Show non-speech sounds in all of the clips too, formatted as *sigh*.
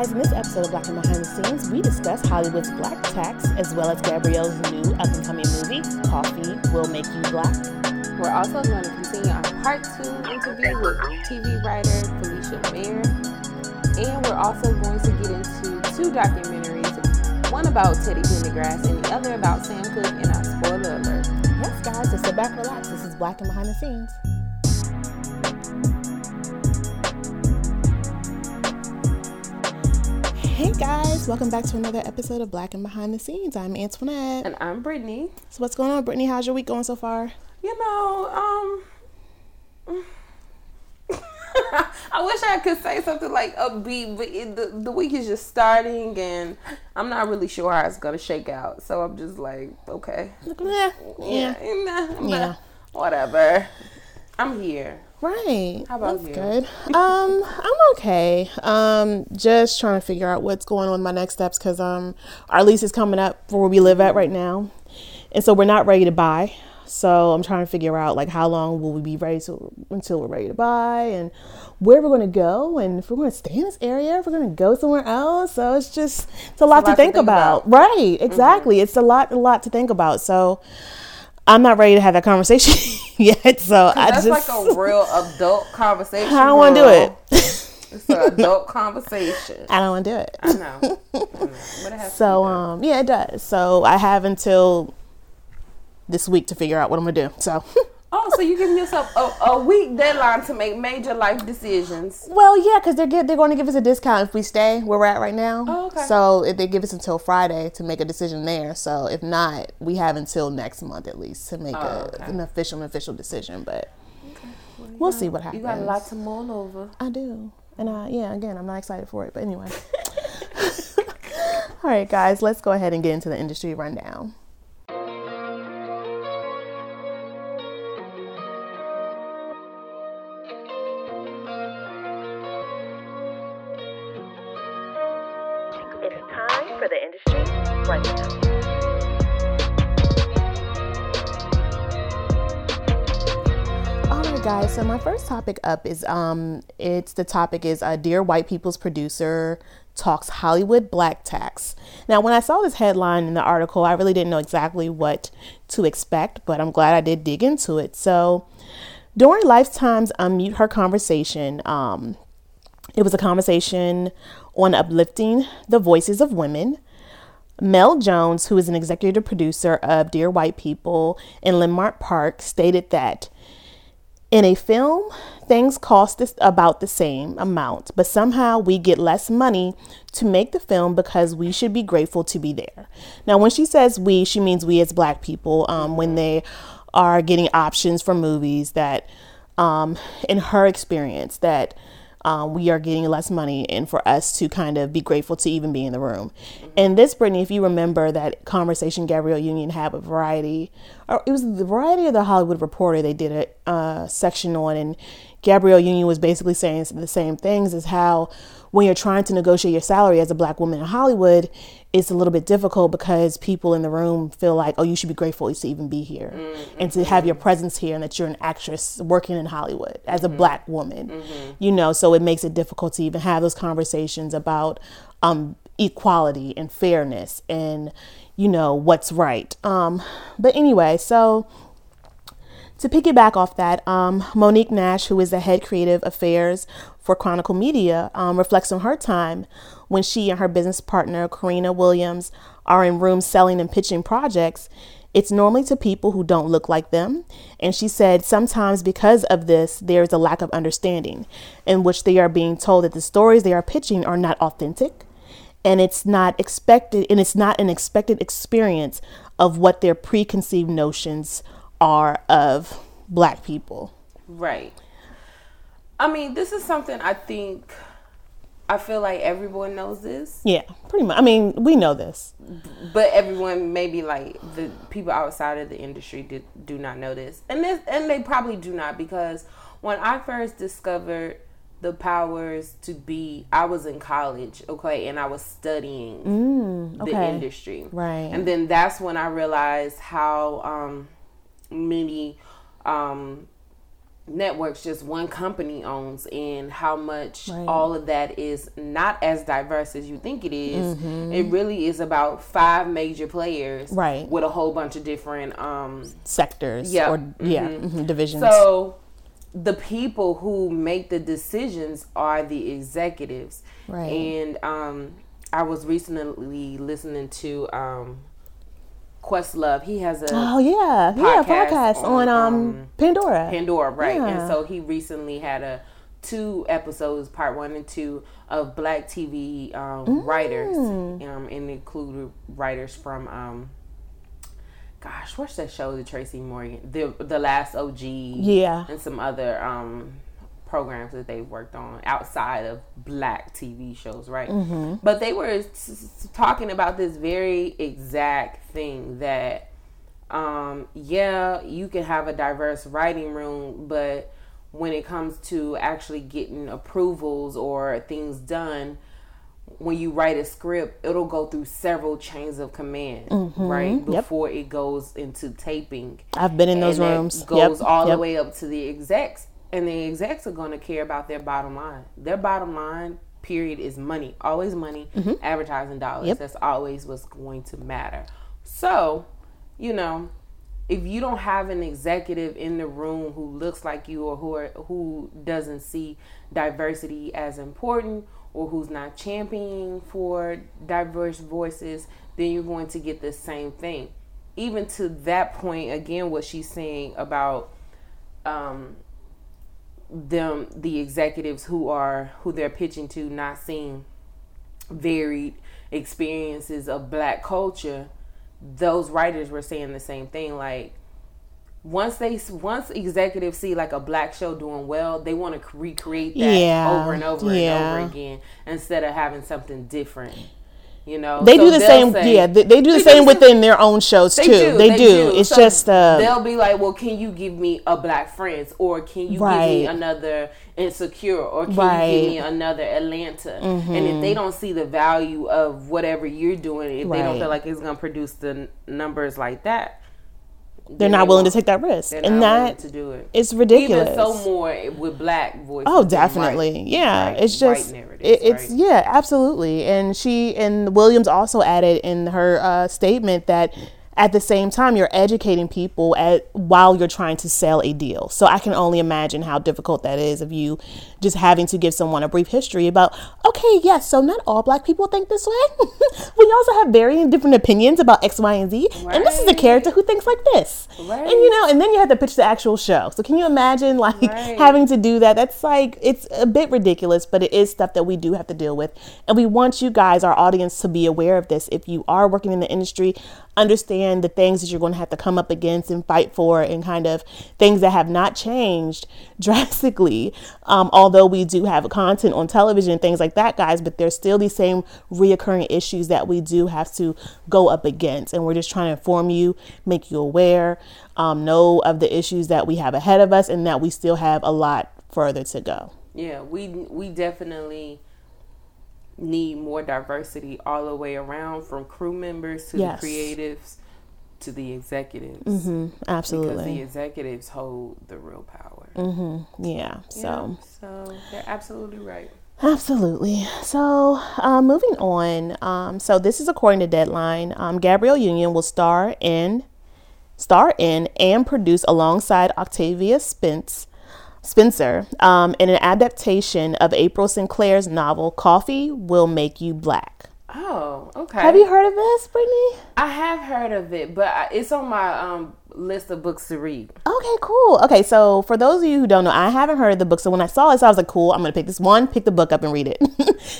guys, in this episode of Black and Behind the Scenes, we discuss Hollywood's black tax as well as Gabrielle's new up and coming movie, Coffee Will Make You Black. We're also going to continue our part two interview with TV writer Felicia Mayer. And we're also going to get into two documentaries one about Teddy Pendergrass and the other about Sam Cooke in our spoiler alert. Yes, guys, so sit back, relax. This is Black and Behind the Scenes. Guys, welcome back to another episode of Black and Behind the Scenes. I'm Antoinette. And I'm Brittany. So what's going on, Brittany? How's your week going so far? You know, um *laughs* I wish I could say something like upbeat, but it, the, the week is just starting and I'm not really sure how it's going to shake out. So I'm just like, okay. Yeah. Yeah. Yeah. Yeah. Whatever. I'm here. Right. How about That's you? good. Um, I'm okay. Um, just trying to figure out what's going on with my next steps because um, our lease is coming up for where we live at right now, and so we're not ready to buy. So I'm trying to figure out like how long will we be ready to until we're ready to buy and where we're going to go and if we're going to stay in this area, if we're going to go somewhere else. So it's just it's a lot, to, think about. Right. Exactly. It's a lot a lot to think about. So I'm not ready to have that conversation *laughs* yet. So I That's just like a real adult conversation. I don't want to do it. It's an *laughs* adult conversation. I don't want to do it. I know. I know. But it has So to be um yeah, it does. So I have until this week to figure out what I'm gonna do. So *laughs* Oh, so you're giving yourself a, a week deadline to make major life decisions. well, yeah, because they're get, they're going to give us a discount if we stay where we're at right now. Oh, okay. So if they give us until Friday to make a decision there. So if not, we have until next month at least to make Oh, a, okay. an official official decision. But we'll see what happens. You got a lot to mull over. I do. And uh, yeah, again, I'm not excited for it. But anyway. *laughs* All right, guys, let's go ahead and get into the industry rundown. So my first topic up is um, it's the topic is uh, dear white people's producer talks Hollywood black tax. Now, when I saw this headline in the article, I really didn't know exactly what to expect, but I'm glad I did dig into it. So during Lifetime's Unmute Her conversation, um, it was a conversation on uplifting the voices of women. Mel Jones, who is an executive producer of Dear White People in Landmark Park, stated that in a film, things cost about the same amount, but somehow we get less money to make the film because we should be grateful to be there. Now, when she says we, she means we as black people, um, when they are getting options for movies that, um, in her experience, that um, we are getting less money and for us to kind of be grateful to even be in the room. And this, Brittany, if you remember that conversation Gabrielle Union had with Variety, or it was the Variety or the Hollywood Reporter, they did a uh, section on, and Gabrielle Union was basically saying the same things as how when you're trying to negotiate your salary as a black woman in Hollywood, it's a little bit difficult because people in the room feel like, oh, you should be grateful to even be here and to have your presence here and that you're an actress working in Hollywood as a black woman. You know, so it makes it difficult to even have those conversations about um, equality and fairness and, you know, what's right. Um, but anyway, so to piggyback off that, um, Monique Nash, who is the head creative affairs for Chronicle Media, um, reflects on her time when she and her business partner, Karina Williams, are in rooms selling and pitching projects. It's normally to people who don't look like them. And she said sometimes because of this, there's a lack of understanding in which they are being told that the stories they are pitching are not authentic and it's not expected and it's not an expected experience of what their preconceived notions are of black people. Right. I mean, this is something I think I feel like everyone knows this, Yeah, pretty much. I mean, we know this. but everyone maybe like the people outside of the industry do, do not know this. And this and they probably do not because when I first discovered the powers to be I was in college, okay, and I was studying the okay. industry. Right. And then that's when I realized how um many um networks just one company owns and how much Right. all of that is not as diverse as you think it is. It really is about five major players Right. with a whole bunch of different um Sectors Yeah. or yeah, mhm, divisions. so the people who make the decisions are the executives. Right. And um I was recently listening to um Questlove. He has a oh yeah, yeah, podcast podcast on, on, um, um, Pandora. Pandora, right? Yeah. And so he recently had a two episodes, part one and two, of Black TV um, writers, Mm. um, and included writers from, um, gosh, what's that show? The Tracy Morgan, the the Last OG, Yeah. and some other um, programs that they've worked on outside of Black TV shows, right? Mm-hmm. But they were s- talking about this very exact thing that um, yeah, you can have a diverse writing room, but when it comes to actually getting approvals or things done, when you write a script, it'll go through several chains of command, right? Mm-hmm. Yep. Before it goes into taping. I've been in those rooms. Goes Yep, all yep. the way up to the execs. And the execs are going to care about their bottom line. Their bottom line, period, is money. Always money, advertising dollars. Mm-hmm. Yep. That's always what's going to matter. So, you know, if you don't have an executive in the room who looks like you or who are, who doesn't see diversity as important or who's not championing for diverse voices, then you're going to get the same thing. Even to that point, again, what she's saying about um, them, the executives who are who they're pitching to, not seeing varied experiences of black culture, those writers were saying the same thing. Like once they once executives see like a black show doing well, they want to recreate that Yeah, over and over yeah. and over again instead of having something different. You know, They So do the same. say- yeah, they, they do the same do within their own shows they too. do. They, do. It's So just uh, they'll be like, "Well, can you give me a Black Friends, or can you give me another Insecure, or can you Right. Mm-hmm. give me another Atlanta?" And if they don't see the value of whatever you're doing, if they don't feel like it's gonna produce the n- numbers like that, they're not willing to take that risk, and not that to do it. it's ridiculous. Even so, more with Black voices. Oh, definitely. white- yeah, white- it's just it, it's right? yeah, absolutely. And she and Williams also added in her uh, statement that at the same time you're educating people at while you're trying to sell a deal. So I can only imagine how difficult that is of you just having to give someone a brief history about okay, yes, so not all black people think this way. *laughs* we also have varying different opinions about X, Y, and Z. And this is a character who thinks like this. Right. And you know, and then you have to pitch the actual show. So can you imagine like Right. having to do that? That's like it's a bit ridiculous, but it is stuff that we do have to deal with. And we want you guys, our audience, to be aware of this. If you are working in the industry, understand the things that you're going to have to come up against and fight for, and kind of things that have not changed *laughs* drastically. Um, although we do have content on television and things like that, guys, but there's still these same reoccurring issues that we do have to go up against. And we're just trying to inform you, make you aware, um, know of the issues that we have ahead of us, and that we still have a lot further to go. Yeah, we we definitely need more diversity all the way around, from crew members to Yes. the creatives to the executives, Mm-hmm. because the executives hold the real power. Yeah. So. Yeah, so they're absolutely right. Absolutely. So, um, moving on. Um, so this is according to Deadline. Um, Gabrielle Union will star in, star in, and produce alongside Octavia Spence, Spencer, um, in an adaptation of April Sinclair's novel "Coffee Will Make You Black." Oh, okay. Have you heard of this, Brittany? I have heard of it, but it's on my um list of books to read. Okay, cool. Okay, so for those of you who don't know, I haven't heard of the book. So when I saw this, I was like, cool, I'm gonna pick this one, pick the book up and read it.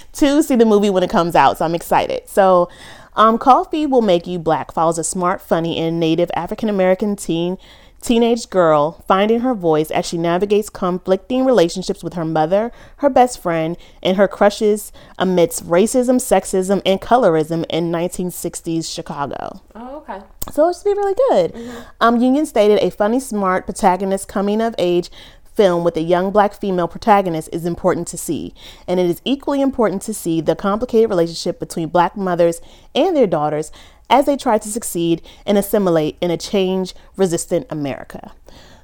*laughs* Two, see the movie when it comes out. So I'm excited. So um, Coffee Will Make You Black follows a smart, funny, and native African American teen teenage girl finding her voice as she navigates conflicting relationships with her mother, her best friend, and her crushes amidst racism, sexism, and colorism in 1960s Chicago. Oh, okay. So it should be really good. Um, Union stated a funny, smart protagonist coming of age film with a young black female protagonist is important to see. And it is equally important to see the complicated relationship between black mothers and their daughters as they try to succeed and assimilate in a change resistant America.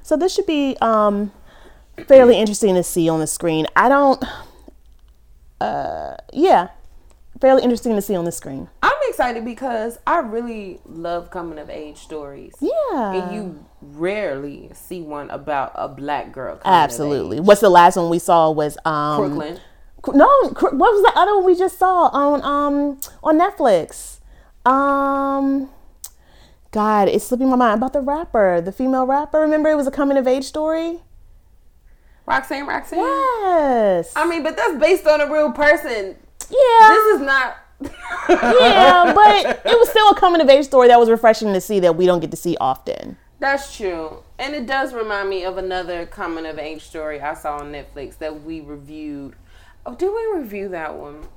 So this should be um, fairly interesting to see on the screen. I don't. Uh, yeah, fairly interesting to see on the screen. I'm excited because I really love coming of age stories. Yeah, and you rarely see one about a black girl. Absolutely. What's the last one we saw was um, Crooklyn. No, what was the other one we just saw on um on Netflix? Um, God, it's slipping my mind about the rapper, the female rapper. Remember, it was a coming of age story. Roxanne, Roxanne. Yes. I mean, but that's based on a real person. Yeah. This is not. *laughs* yeah, but it was still a coming of age story that was refreshing to see that we don't get to see often. That's true. And it does remind me of another coming of age story I saw on Netflix that we reviewed. Oh, did we review that one?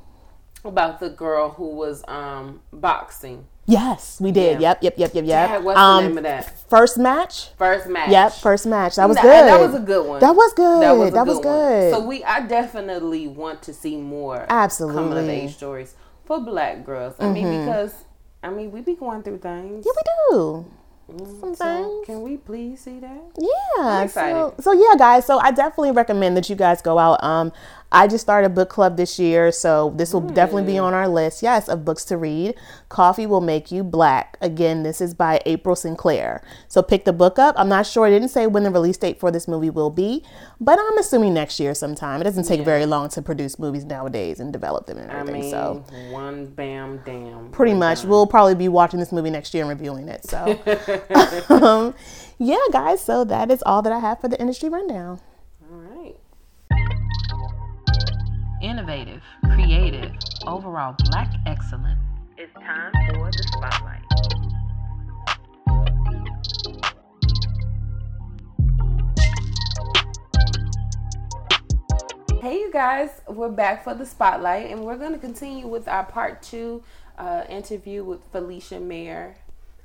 About the girl who was um boxing. Yes, we did. Yeah. Yep, yep, yep, yep, yep. Dad, what's um, the name of that? First match. First match. Yep, first match. That was that, good. That was a good one. That was good. That was, that was good. So we, I definitely want to see more absolutely coming of age stories for Black girls. I mm-hmm. mean, because I mean, we be going through things. Yeah, we do. Mm, so can we please see that? Yeah. So, so yeah, guys. So I definitely recommend that you guys go out. Um, I just started a book club this year, so this will mm. definitely be on our list. Yes, of books to read. Coffee will make you black. Again, this is by April Sinclair. So pick the book up. I'm not sure. It didn't say when the release date for this movie will be, but I'm assuming next year sometime. It doesn't take yeah. very long to produce movies nowadays and develop them and everything. I mean, so one bam damn. Pretty much. We'll probably be watching this movie next year and reviewing it. So *laughs* *laughs* um, yeah, guys. So that is all that I have for the industry rundown. Innovative, creative, overall black excellence. It's time for the spotlight. Hey, you guys, we're back for the spotlight, and we're going to continue with our part two uh, interview with Felicia Mayer.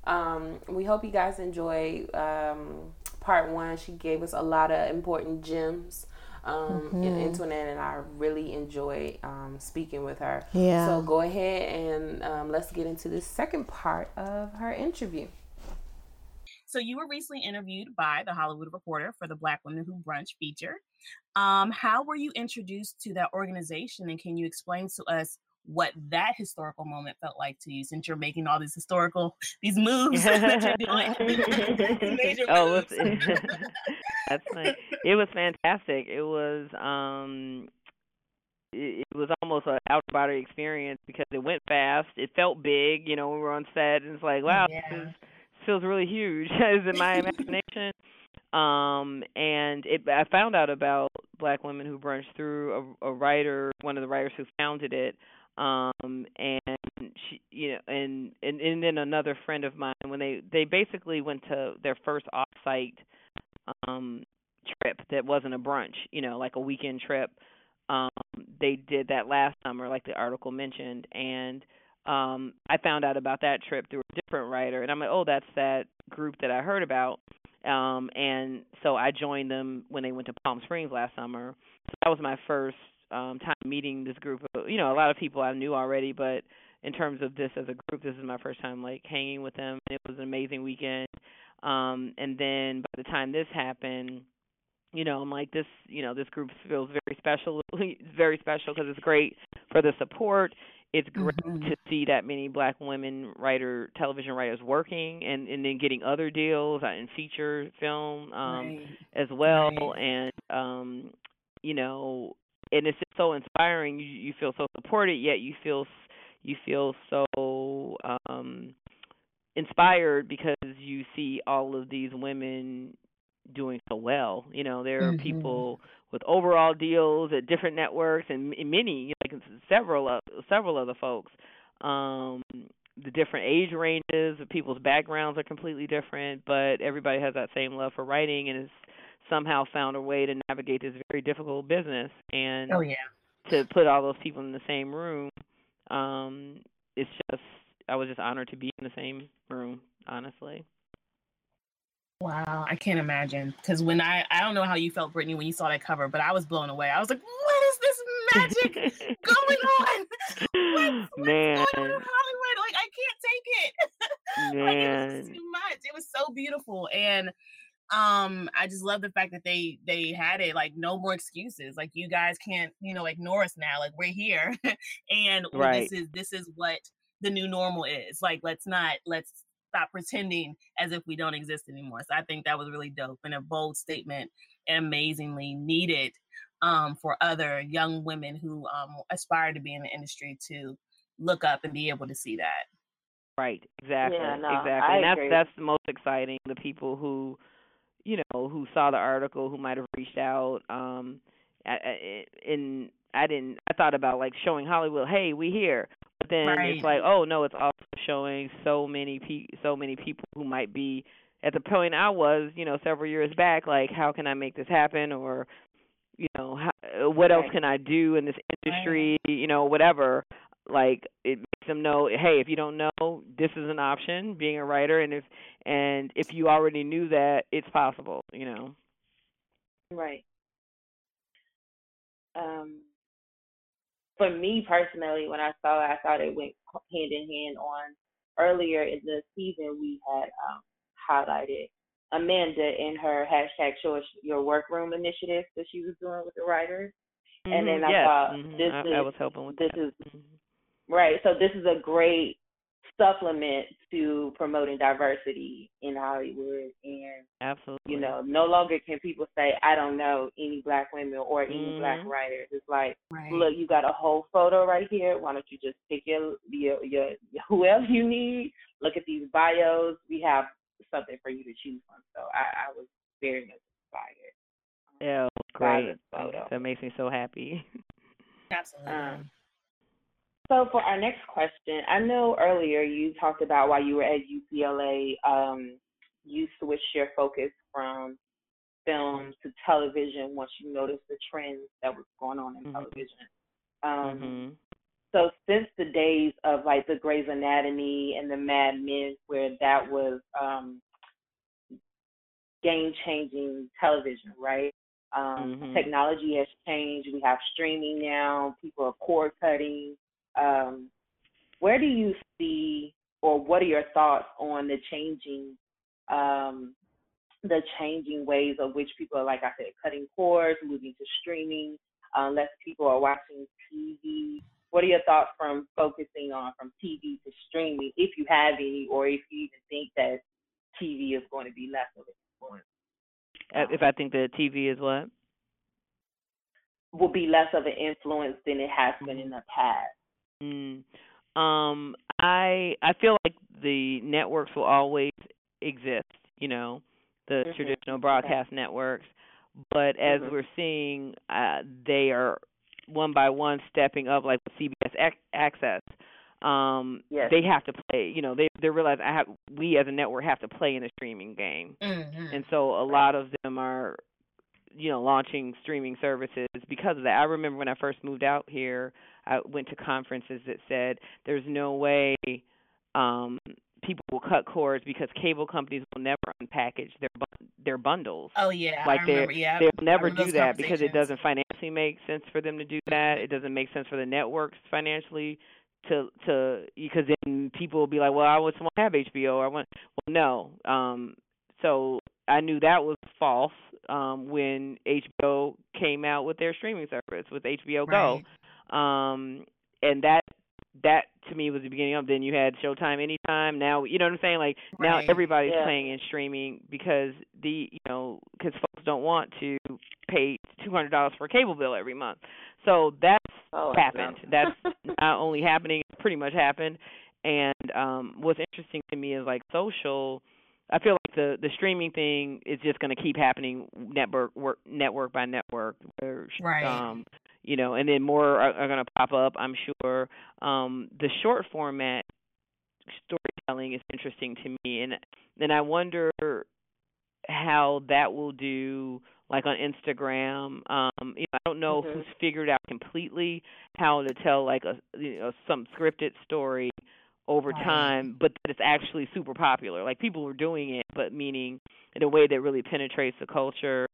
Um, we hope you guys enjoy um, part one. She gave us a lot of important gems um, mm-hmm. and Antoinette and I really enjoy um, speaking with her. Yeah. So go ahead and um, let's get into the second part of her interview. So you were recently interviewed by the Hollywood Reporter for the Black Women Who Brunch feature. Um, how were you introduced to that organization, and can you explain to us what that historical moment felt like to you since you're making all these historical these moves *laughs* that you're doing. *laughs* Oh *laughs* that's nice. It was fantastic. It was um it, it was almost an out of body experience because it went fast. It felt big you know we were on set and it's like wow yeah. this, is, this feels really huge. Is it my imagination. Um and it i found out about black women who brunch through a, a writer one of the writers who founded it um and she you know and and and then another friend of mine when they they basically went to their first off site um trip that wasn't a brunch you know like a weekend trip um they did that last summer like the article mentioned and um I found out about that trip through a different writer and I'm like oh that's that group that I heard about um and so I joined them when they went to Palm Springs last summer. So that was my first um time meeting this group of you know a lot of people I knew already but in terms of this as a group this is my first time like hanging with them it was an amazing weekend um and then by the time this happened you know I'm like this you know this group feels very special *laughs* very special because it's great for the support it's great mm-hmm. to see that many black women writer television writers working and and then getting other deals uh, in feature film um right. as well right. and um you know and it's just so inspiring. You you feel so supported, yet you feel you feel so um inspired because you see all of these women doing so well. You know, there are mm-hmm. people with overall deals at different networks and many, like several of several other folks. Um, the different age ranges people's backgrounds are completely different, but everybody has that same love for writing and is somehow found a way to navigate this very difficult business and oh yeah. to put all those people in the same room um it's just i was just honored to be in the same room honestly. Wow i can't imagine. Because when i i don't know how you felt brittany when you saw that cover but i was blown away. I was like what is this magic *laughs* going on? What's, what's man. going on hollywood? Like i can't take it. Man *laughs* like, it was too much. It was so beautiful. And um i just love the fact that they they had it like no more excuses like you guys can't you know ignore us now like we're here *laughs* and right. this is this is what the new normal is like let's not let's stop pretending as if we don't exist anymore so i think that was really dope and a bold statement and amazingly needed um for other young women who um aspire to be in the industry to look up and be able to see that right exactly Yeah, no, exactly I and that's agree. that's the most exciting the people who you know, who saw the article, who might have reached out. Um, and I didn't. I thought about like showing Hollywood, hey, we here. But then Right. it's like, oh no, it's also showing so many pe- so many people who might be at the point I was, you know, several years back. Like, how can I make this happen? Or, you know, how, what else can I do in this industry? You know, whatever. Like it them know, hey, if you don't know, this is an option, being a writer, and if and if you already knew that, it's possible. You know. Right. Um, for me personally, when I saw it, I thought it went hand in hand on earlier in the season we had um, highlighted Amanda in her hashtag show your workroom initiative that she was doing with the writers. And then I yes. thought, mhm, this I, is- I was helping with this that. is Mhm. Right. So this is a great supplement to promoting diversity in Hollywood and Absolutely. you know, no longer can people say, I don't know any black women or any black Mhm. writers. It's like, right look, you got a whole photo right here. Why don't you just pick your your, your whoever you need? Look at these bios. We have something for you to choose from. So I, I was very much inspired. Yeah, great. photo. That makes me so happy. *laughs* absolutely Um, So for our next question, I know earlier you talked about while you were at UCLA, um, you switched your focus from film to television once you noticed the trends that was going on in Mhm. television. Um, mhm. So since the days of like the Grey's Anatomy and the Mad Men, where that was um, game changing television, right? Um, Mhm. Technology has changed. We have streaming now. People are cord cutting. Um, where do you see, or what are your thoughts on the changing, um, the changing ways of which people are, like I said, cutting cords, moving to streaming? Uh, less people are watching TV. What are your thoughts from focusing on from TV to streaming, if you have any, or if you even think that TV is going to be less of an influence? Uh, If I think that TV is what? Will be less of an influence than it has been in the past. Mm. Um, I I feel like the networks will always exist. You know, the Mhm. traditional broadcast networks, but as Mhm. we're seeing, uh, they are one by one stepping up, like with CBS Ac- Access. Um, Yes. they have to play. You know, they they realize I have we as a network have to play in the streaming game. Mhm. and so a lot of them are you know launching streaming services because of that i remember when i first moved out here i went to conferences that said there's no way um people will cut cords because cable companies will never unpackage their bu- their bundles. Oh yeah like remember, yeah they'll never do that because it doesn't financially make sense for them to do that. It doesn't make sense for the networks financially to to because then people will be like well i just want to have hbo i want well no um so i knew that was false um when hbo came out with their streaming service with hbo go. Right. Um and that that to me was the beginning of then you had showtime anytime. Now you know what i'm saying? Like now everybody's Yeah. playing in streaming because the you know because folks don't want to pay two hundred dollars for a cable bill every month. So that's Oh, happened. No. that's *laughs* not only happening it's pretty much happened. And um what's interesting to me is like social I feel like the the streaming thing is just going to keep happening network work, network by network where Right. um you know and then more are, are going to pop up I'm sure um the short format storytelling is interesting to me and then I wonder how that will do like on Instagram um you know I don't know Mhm. who's figured out completely how to tell like a you know some scripted story over Right. time but that it's actually super popular like people were doing it but meaning in a way that really penetrates the culture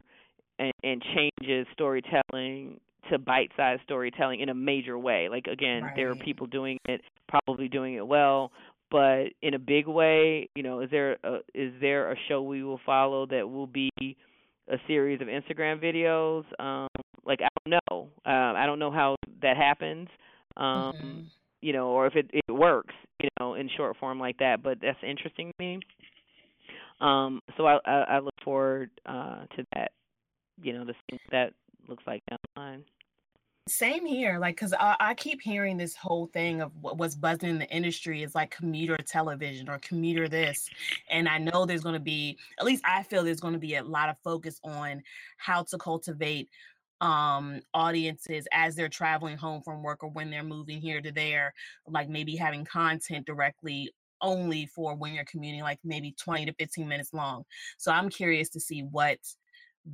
and, and changes storytelling to bite-sized storytelling in a major way like again there are people doing it probably doing it well but in a big way, you know, is there a, is there a show we will follow that will be a series of Instagram videos? Um, like I don't know. Uh, I don't know how that happens. Um, mm-hmm. You know, or if it it works, you know, in short form like that. But that's interesting to me. Um, so I, I I look forward uh to that. You know, to see what that looks like down the line. Same here, like, cause I, I keep hearing this whole thing of what, what's buzzing in the industry is like commuter television or commuter this, and I know there's going to be, at least I feel there's going to be a lot of focus on how to cultivate um audiences as they're traveling home from work or when they're moving here to there like maybe having content directly only for when you're commuting like maybe 20 to 15 minutes long. So i'm curious to see what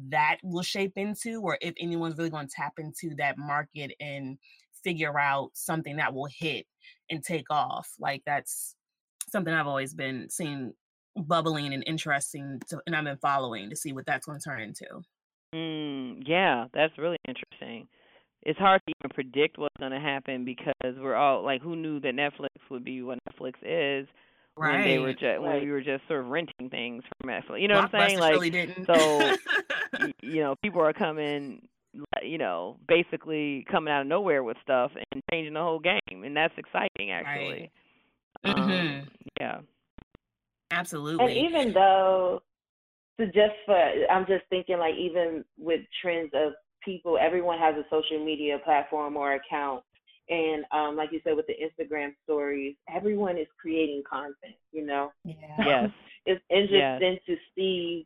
that will shape into or if anyone's really going to tap into that market and figure out something that will hit and take off. Like that's something i've always been seeing bubbling and interesting to, and i've been following to see what that's going to turn into mm, yeah that's really interesting it's hard to even predict what's going to happen because we're all like who knew that netflix would be what netflix is right. when they were just right. when we were just sort of renting things from Netflix. You know what I'm saying? Like really so *laughs* you know, people are coming you know, basically coming out of nowhere with stuff and changing the whole game and that's exciting actually. Right. Um, mm-hmm. yeah. Absolutely. And even though to just for I'm just thinking like even with trends of people everyone has a social media platform or account and um, like you said with the Instagram stories, everyone is creating content. You know. Yeah. Yes. *laughs* it's interesting yes. to see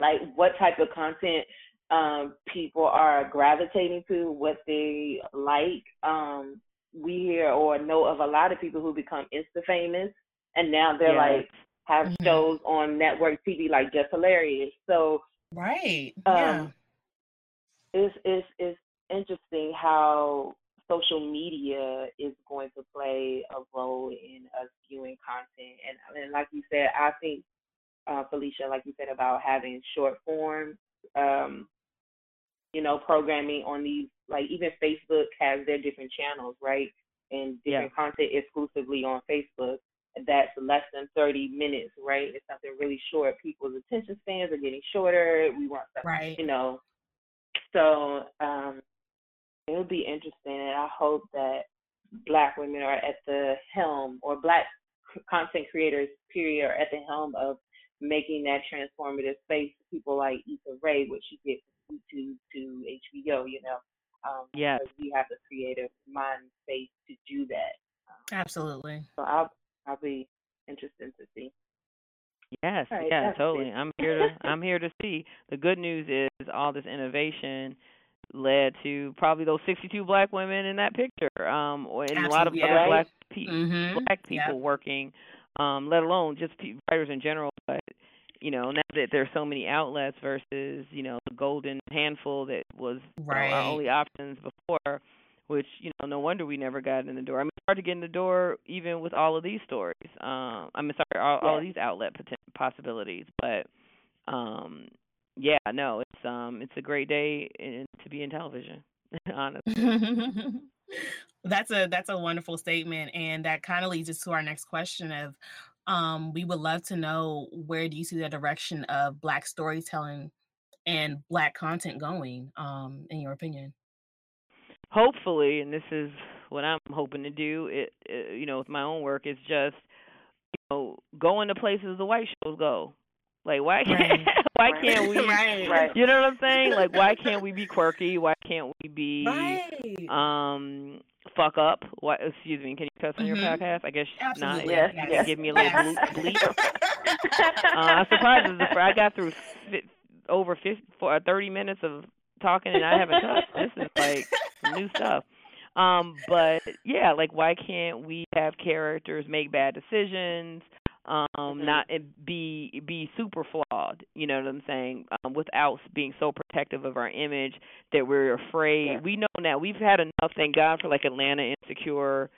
like what type of content um, people are gravitating to, what they like. Um, we hear or know of a lot of people who become Insta famous, and now they're yes. like have mm-hmm. shows on network TV like Just Hilarious. So right, um, yeah. It's it's it's interesting how social media is going to play a role in us viewing content. And, and like you said, I think, uh, Felicia, like you said about having short form, um, you know, programming on these, like even Facebook has their different channels, right? And different yeah. content exclusively on Facebook that's less than 30 minutes, right? It's something really short. People's attention spans are getting shorter. We want something, right. you know. So um, it would be interesting, and I hope that Black women are at the helm, or Black content creators, period, are at the helm of making that transformative space for people like Issa Rae, which she did from YouTube to HBO. You know, um, yeah, we have the creative mind space to do that. Um, Absolutely. So I'll I'll be interested to see. Yes, right, yeah, totally. It. I'm here to I'm here to see. The good news is all this innovation led to probably those 62 black women in that picture, um, and Absolutely, a lot of yeah, other black pe- mm-hmm. black people yep. working, um, let alone just pe- writers in general. But you know, now that there's so many outlets versus you know the golden handful that was right. you know, our only options before, which you know, no wonder we never got in the door. I mean, it's hard to get in the door even with all of these stories. Um, I mean, sorry, all, yeah. all of these outlet possibilities, but um yeah, no, it's um it's a great day in, to be in television. *laughs* honestly. *laughs* that's a that's a wonderful statement and that kind of leads us to our next question of um we would love to know where do you see the direction of black storytelling and black content going um in your opinion hopefully and this is what i'm hoping to do it, it you know with my own work is just you know going to places the white shows go like why right. *laughs* why can't we *laughs* right. you know what I'm saying? Like why can't we be quirky? Why can't we be um fuck up? What excuse me, can you cuss on mm-hmm. your podcast? I guess Absolutely. not. Yes. yes. Give me a little bleep. *laughs* uh, I'm surprised I got through over 50, for, uh, 30 minutes of talking and I haven't touched. This is like new stuff. Um, but yeah, like why can't we have characters make bad decisions? um mm-hmm. not be be super flawed you know what i'm saying um without being so protective of our image that we're afraid yeah. we know now we've had enough thank god for like atlanta insecure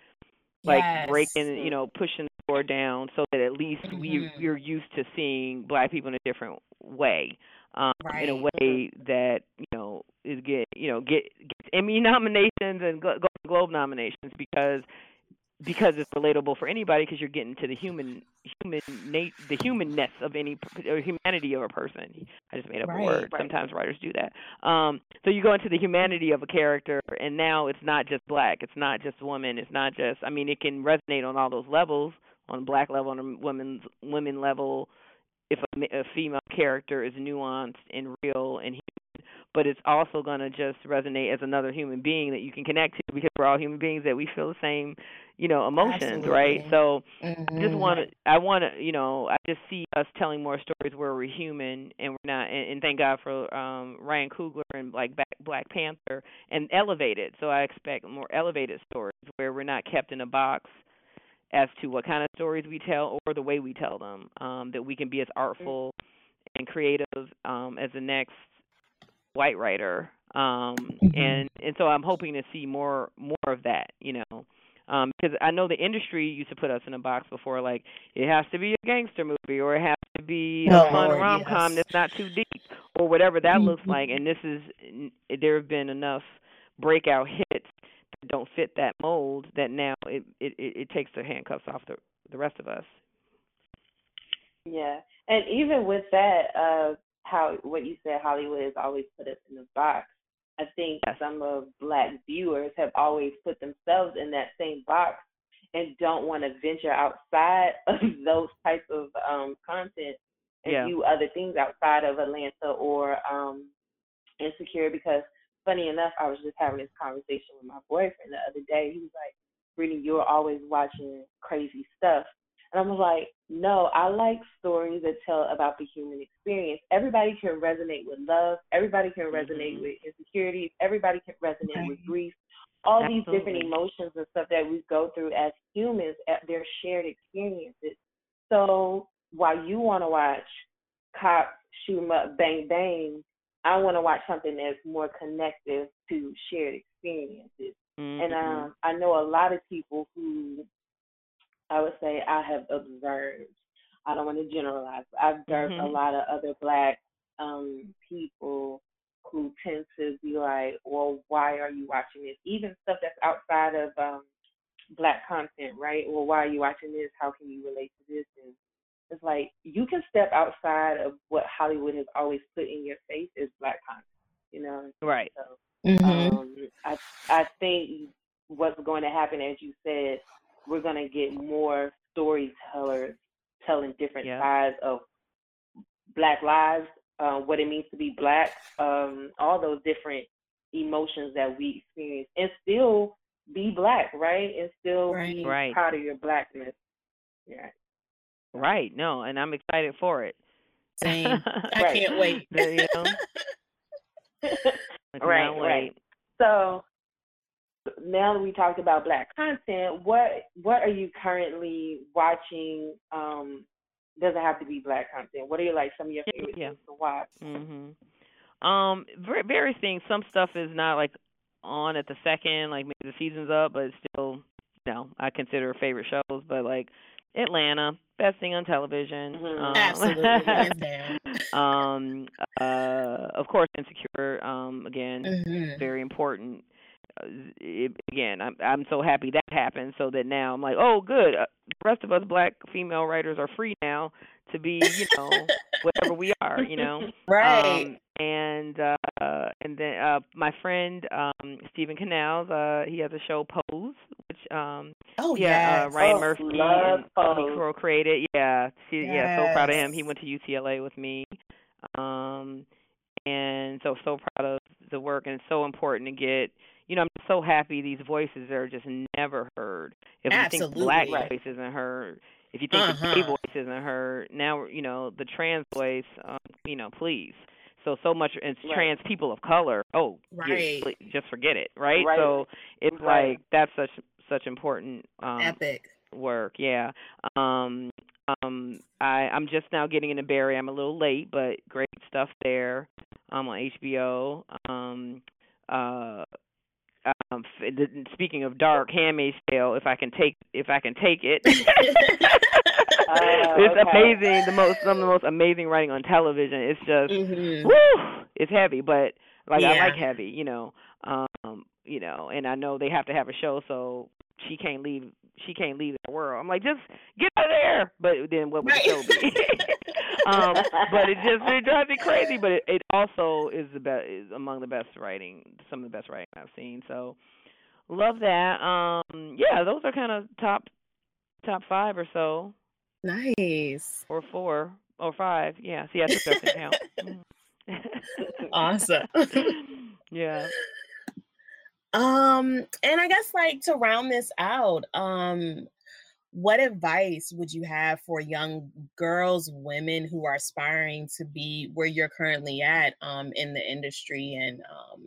like yes. breaking you know pushing the door down so that at least mm-hmm. we we're used to seeing black people in a different way um right. in a way that you know is get you know get gets emmy nominations and golden globe nominations because because it's relatable for anybody because you're getting to the human human nat- the humanness of any or humanity of a person. I just made up Right, a word. Right. sometimes writers do that. Um so you go into the humanity of a character and now it's not just black. It's not just woman. It's not just i mean it can resonate on all those levels on black level on a women's women level if a, a female character is nuanced and real and human but it's also going to just resonate as another human being that you can connect to because we're all human beings that we feel the same you know emotions right Absolutely. so Mhm. just want to i want to you know i just see us telling more stories where we're human and we're not and, and thank god for um ryan coogler and like black panther and elevated so i expect more elevated stories where we're not kept in a box as to what kind of stories we tell or the way we tell them um that we can be as artful and creative um as the next white writer um Mhm. and and so i'm hoping to see more more of that you know um because i know the industry used to put us in a box before like it has to be a gangster movie or it has to be Oh, a fun Lord, rom com yes. that's not too deep or whatever that looks Mhm. like and this is there have been enough breakout hits don't fit that mold that now it it it, takes the handcuffs off the the rest of us Yeah, and even with that, uh, how what you said, Hollywood has always put us in a box. I think Yes. some of black viewers have always put themselves in that same box and don't want to venture outside *laughs* of those types of um content and Yeah. do other things outside of Atlanta or um insecure because funny enough, I was just having this conversation with my boyfriend the other day. He was like, Brittany, you're always watching crazy stuff. And I was like, no, I like stories that tell about the human experience. Everybody can resonate with love. Everybody can resonate Mhm. with insecurities. Everybody can resonate with grief. All these different emotions and stuff that we go through as humans, at their shared experiences. So while you want to watch cops shoot 'em up, bang bang, I want to watch something that's more connective to shared experiences. And Mhm. um, I know a lot of people who I would say I have observed. I don't want to generalize, but I've observed a Mhm. lot of other black um, people who tend to be like, well, why are you watching this? Even stuff that's outside of um, black content, right? Well, why are you watching this? How can you relate to this? And it's like you can step outside of what Hollywood has always put in your face as black content, you know? right So Mhm. um, I I think what's going to happen, as you said, we're going to get more storytellers telling different Yeah. sides of Black lives, uh, what it means to be Black, um, all those different emotions that we experience, and still be Black, right? And still be Right. Right. proud of your Blackness. Yeah. Right. No, and I'm excited for it. Same. *laughs* I Right. can't wait. The- you know, Right, cannot right. So now that we talked about black content, what what are you currently watching? Um, doesn't have to be black content. What are you like some of your favorite yeah. things to watch? Mhm. Um, various things. Some stuff is not like on at the second, like maybe the season's up, but it's still, you know, I consider favorite shows. But like Atlanta, best thing on television. Mhm. Um, Absolutely, *laughs* um, uh, of course, Insecure. Um, again, Mhm. very important. Uh, it, again, I'm I'm so happy that happened. So that now I'm like, oh, good. Uh, the rest of us black female writers are free now to be, you know, whatever we are, you know. *laughs* Right. Um, and uh, and then uh, my friend um, Steven Canals, uh, he has a show Pose, which um, oh yeah, yes. uh, Ryan Oh, Murphy and. Crow created. Yeah, see, yeah, so proud of him. He went to UCLA with me, um, and so so proud of the work. And it's so important to get. You know, I'm so happy these voices are just never heard. If you think black Absolutely. voice isn't heard, if you think the gay Uh-huh. voice isn't heard, now you know the trans voice. Um, you know, please. So so much it's Right. trans people of color. Oh, yeah, Right. pl- just forget it, right? Right. So it's Right. like that's such such important um Epic. work. Yeah. Um um I I'm just now getting into Barry. I'm a little late, but great stuff there. Um on HBO. Um uh um f- the- speaking of dark Handmaid's Tale, if I can take if I can take it. *laughs* *laughs* it's okay. amazing. The most some of the most amazing writing on television. It's just Mhm. woo it's heavy but like i like heavy you know um you know and i know they have to have a show so she can't leave she can't leave the world. I'm like, just get out of there. But then what would Right. the show be? *laughs* um, but it just it drives me crazy. But it, it also is the best is among the best writing, some of the best writing I've seen. So love that. Um, yeah, those are kind of top top five or so, Nice. or four or five. Yeah, see, I took that into account. *laughs* Mhm. *laughs* Awesome. yeah. Um, and I guess like to round this out, um, what advice would you have for young girls, women who are aspiring to be where you're currently at um in the industry and um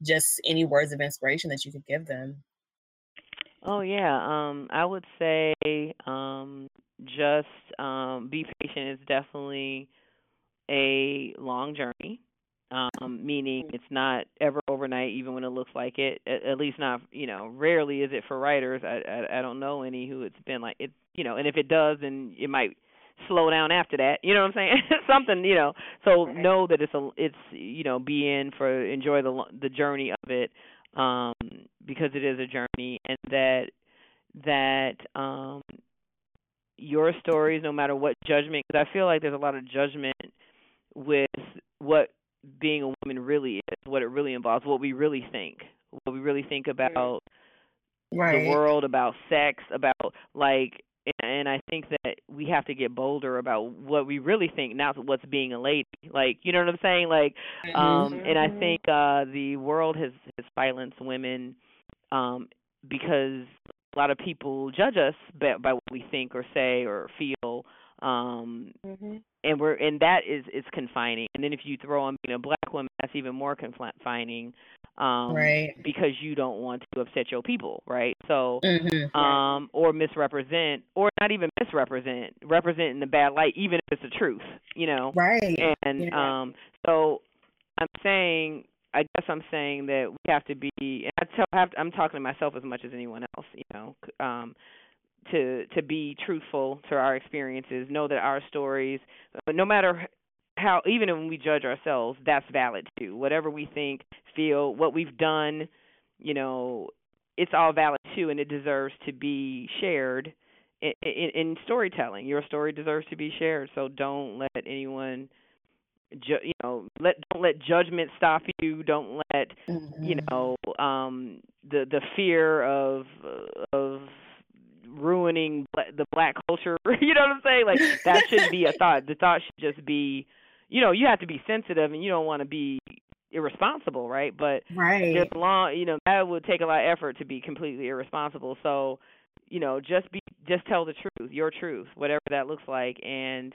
just any words of inspiration that you could give them? Oh yeah, um I would say um just um be patient is definitely a long journey. Um meaning it's not ever overnight even when it looks like it. At, at least not, you know, rarely is it for writers. I, I I don't know any who it's been like it, you know, and if it does then it might slow down after that. You know what I'm saying? *laughs* Something, you know. So Right. know that it's a it's you know, be in for enjoy the the journey of it um, because it is a journey, and that that um, your stories, no matter what judgment, because I feel like there's a lot of judgment with what being a woman really is, what it really involves, what we really think, what we really think about the world, about sex, about like. And and I think that we have to get bolder about what we really think, not what's being a lady. Like, you know what I'm saying? Like, um and i Mhm. think uh the world has has silenced women um because a lot of people judge us by, by what we think or say or feel um Mhm. and we're and that is is confining and then if you throw on being a black woman that's even more confining um Right. because you don't want to upset your people right so Mhm. um or misrepresent or not even misrepresent represent in the bad light even if it's the truth you know Right. and Yeah. um so i'm saying i guess i'm saying that we have to be and i tell have i'm talking to myself as much as anyone else you know um to to be truthful to our experiences know that our stories no matter how even when we judge ourselves that's valid too. Whatever we think feel what we've done you know it's all valid too and it deserves to be shared in, in, in storytelling. Your story deserves to be shared so don't let anyone ju- you know let don't let judgment stop you. Don't let you Mhm. know um the the fear of of ruining the black culture *laughs* you know what i'm saying? Like that shouldn't be a *laughs* thought. The thought should just be you know you have to be sensitive and you don't want to be irresponsible right? But Right. a long you know that would take a lot of effort to be completely irresponsible. So you know just be just tell the truth your truth whatever that looks like and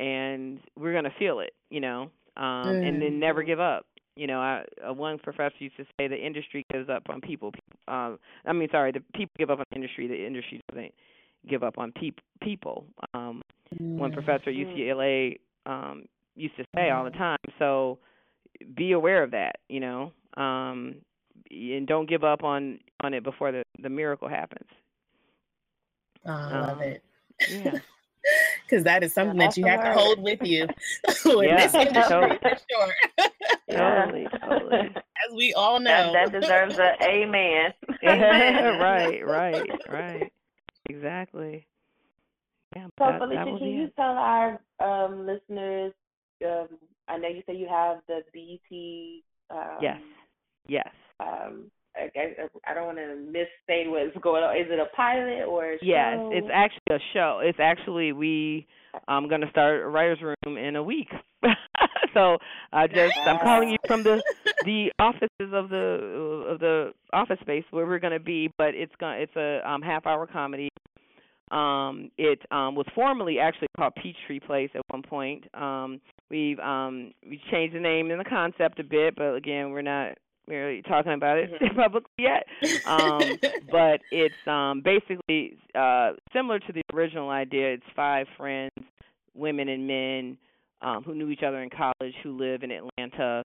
and we're going to feel it you know? Um and then never Mhm. give up you know i uh, one professor used to say the industry gives up on people um i mean sorry the people give up on the industry the industry doesn't give up on peop- people um one Mm. professor at Mm. UCLA um used to say all the time. So be aware of that, you know. Um and don't give up on on it before the the miracle happens. Oh, I love Um, it. Yeah. *laughs* *laughs* Because that is something that you the have to hold with you *laughs* *laughs* in Yeah, this industry totally. for sure. Yeah. Totally, totally. As we all know. That, that deserves a amen. Amen. right, right, right. Exactly. Yeah, So that, Felicia, that can you it. tell our um, listeners? Um, I know you say you have the BT. Um, Yes. Yes. Um, I, I, I don't want to misstate what's going on. Is it a pilot or a Yes, it's actually a show. It's actually we I'm gonna start a writers room in a week. *laughs* so I just I'm calling you from the the offices of the of the office space where we're gonna be, but it's gonna it's a um half hour comedy. Um it um was formerly actually called Peachtree Place at one point. Um we've um we changed the name and the concept a bit, but again we're not really talking about it Mhm. *laughs* publicly yet. Um *laughs* but it's um basically uh similar to the original idea. It's five friends, women and men, um, who knew each other in college who live in Atlanta.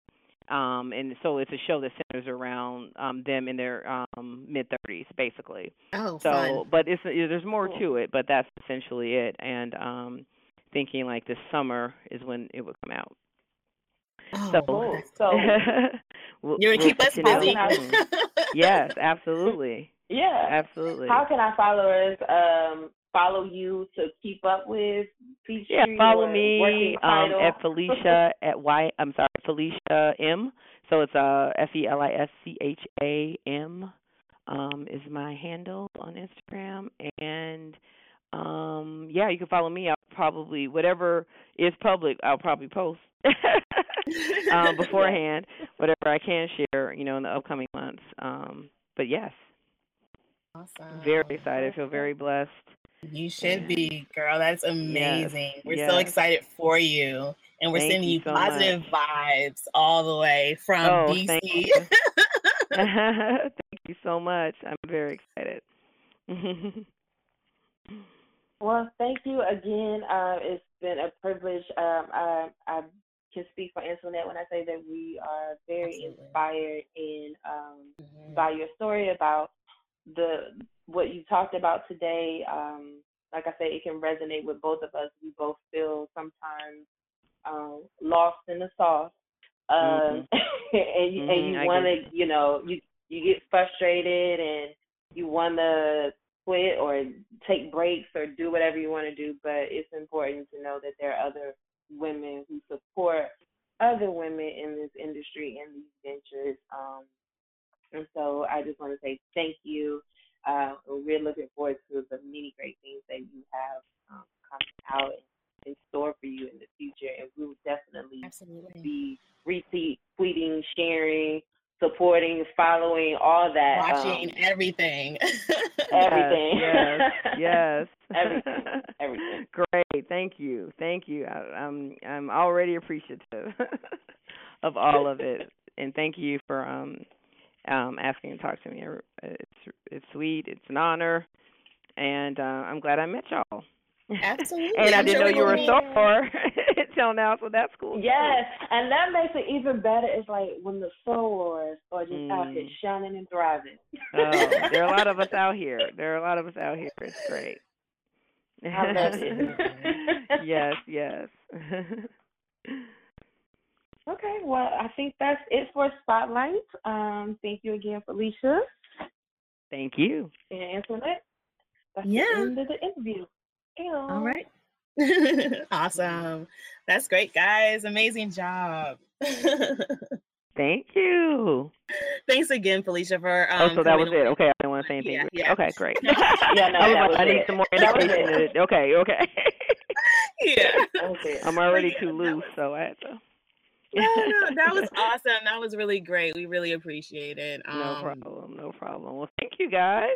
Um and so it's a show that centers around um them in their um mid thirties basically. oh, So fun. but it's there's more Cool. to it, but that's essentially it. And um thinking like this summer is when it would come out. Oh, so- Cool. *laughs* So we'll, You're we'll gonna keep us busy. *laughs* Yes, absolutely. Yeah, absolutely. How can our followers um, follow you to keep up with Peachtree? Yeah, follow me um, at Felicia *laughs* at Y. I'm sorry, Felicia M. So it's uh F E L I S C H A M um is my handle on Instagram and um yeah, you can follow me. I'll probably whatever is public, I'll probably post *laughs* um *laughs* beforehand, whatever I can share, you know, in the upcoming months. Um but yes, Awesome. very excited. I feel very blessed. You should be, girl. That's amazing. We're so excited for you. And we're Thank sending you you so positive vibes all the way from Oh, DC. thank you. *laughs* Thank you so much. I'm very excited. Well, thank you again. Uh, it's been a privilege. Um, I, I can speak for Antoinette when I say that we are very Absolutely. inspired in um, Mhm. by your story about the what you talked about today. Um, like I said, it can resonate with both of us. We both feel sometimes um, lost in the sauce, um, *laughs* and you, Mhm, and you want to, you know, you you get frustrated and you want to quit or take breaks or do whatever you want to do. But it's important to know that there are other women who support other women in this industry and these ventures. Um, and so I just want to say thank you. Uh, we're looking forward to the many great things that you have um, coming out in store for you in the future. And we will definitely Absolutely. be retweet, tweeting, sharing, supporting, following, all that. Watching um, everything. *laughs* everything. Yes, yes. *laughs* Everything. everything. *laughs* Great. Thank you. Thank you. I, I'm I'm already appreciative of all of it, and thank you for um um asking to talk to me. It's it's sweet. It's an honor, and uh, I'm glad I met y'all. Absolutely. and I didn't sure know you were will so be- far until now, so that's cool. Yes, and that makes it even better. It's like when the sorors are just out here Mm. shining and thriving. Oh, there are a lot of us *laughs* out here. There are a lot of us out here. It's great. I love it. *laughs* yes, yes. *laughs* Okay, well, I think that's it for Spotlight. Um, thank you again, Felicia Thank you. and Antoinette. That's Yeah. the end of the interview. All right. *laughs* awesome. That's great, guys. Amazing job. *laughs* Thank you. Thanks again, Felicia, for um, oh, so that was it. Okay, I didn't want to say anything. Yeah, yeah. Okay, great. *laughs* Yeah, no, I was that like, was I need some more That indication. Okay, okay. Yeah. Okay. I'm already Yeah, too that loose, so I had to. No, no, that was awesome. That was really great. We really appreciate it. no Um, problem, no problem. Well, thank you guys.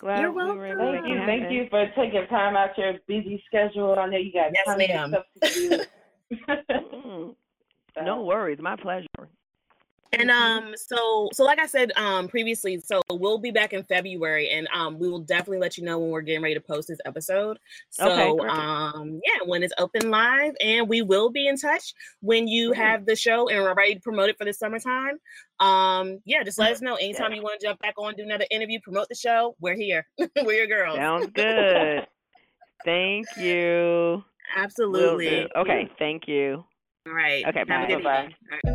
Glad You're we were able to welcome. Thank you. Thank you for taking time out your busy schedule. I know you got Yes, tons of ma'am. stuff to do. *laughs* *laughs* Mm, no worries, my pleasure. And um, so so like I said um previously, so we'll be back in February, and um, we will definitely let you know when we're getting ready to post this episode. So Okay, um, yeah, when it's open live, and we will be in touch when you Great. have the show and we're ready to promote it for the summertime. Um, yeah, just let us know anytime you want to jump back on, do another interview, promote the show. We're here. *laughs* we're your girls. Sounds *laughs* good. thank you. Absolutely. Okay, thank you. All right. Okay, Have bye. a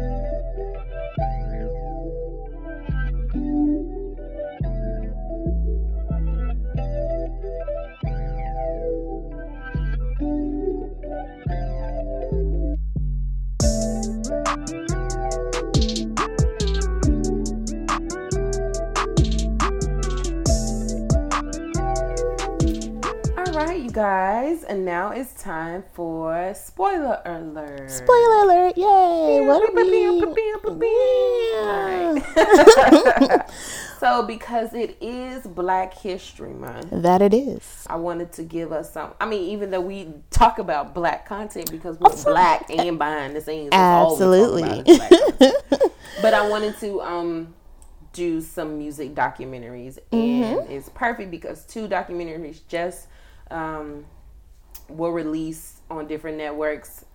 you guys, and now it's time for spoiler alert. Spoiler alert! Yay! What are we? *laughs* So, because it is Black History Month, that it is. I wanted to give us some. I mean, even though we talk about black content because we're black and behind the scenes, that's all we talk Absolutely. about is black content. *laughs* but I wanted to um do some music documentaries, and it's perfect because two documentaries just um were released on different networks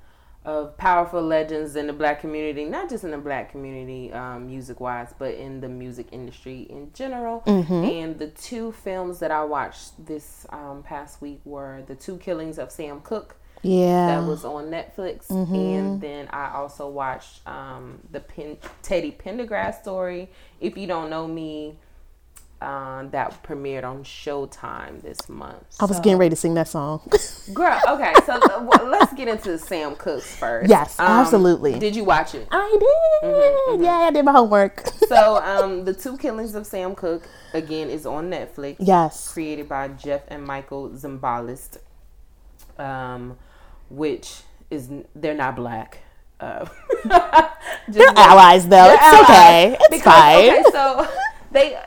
of powerful legends in the black community, not just in the black community, um, music wise, but in the music industry in general. And the two films that I watched this um, past week were The Two Killings of Sam Cooke. Yeah. That was on Netflix, and then I also watched um, the Pen- Teddy Pendergrass story. If you don't know me, uh, that premiered on Showtime this month. I was So- getting ready to sing that song. *laughs* Girl, okay, so uh, well, let's get into Sam Cooke's first. Yes, Um, absolutely. Did you watch it? I did. Yeah, I did my homework. *laughs* so, um, the two killings of Sam Cooke again is on Netflix. yes. created by Jeff and Michael Zimbalist, um, which is they're not black. Uh, *laughs* They're just- allies, though. they're it's allies. okay. It's Because, fine. Okay, so they,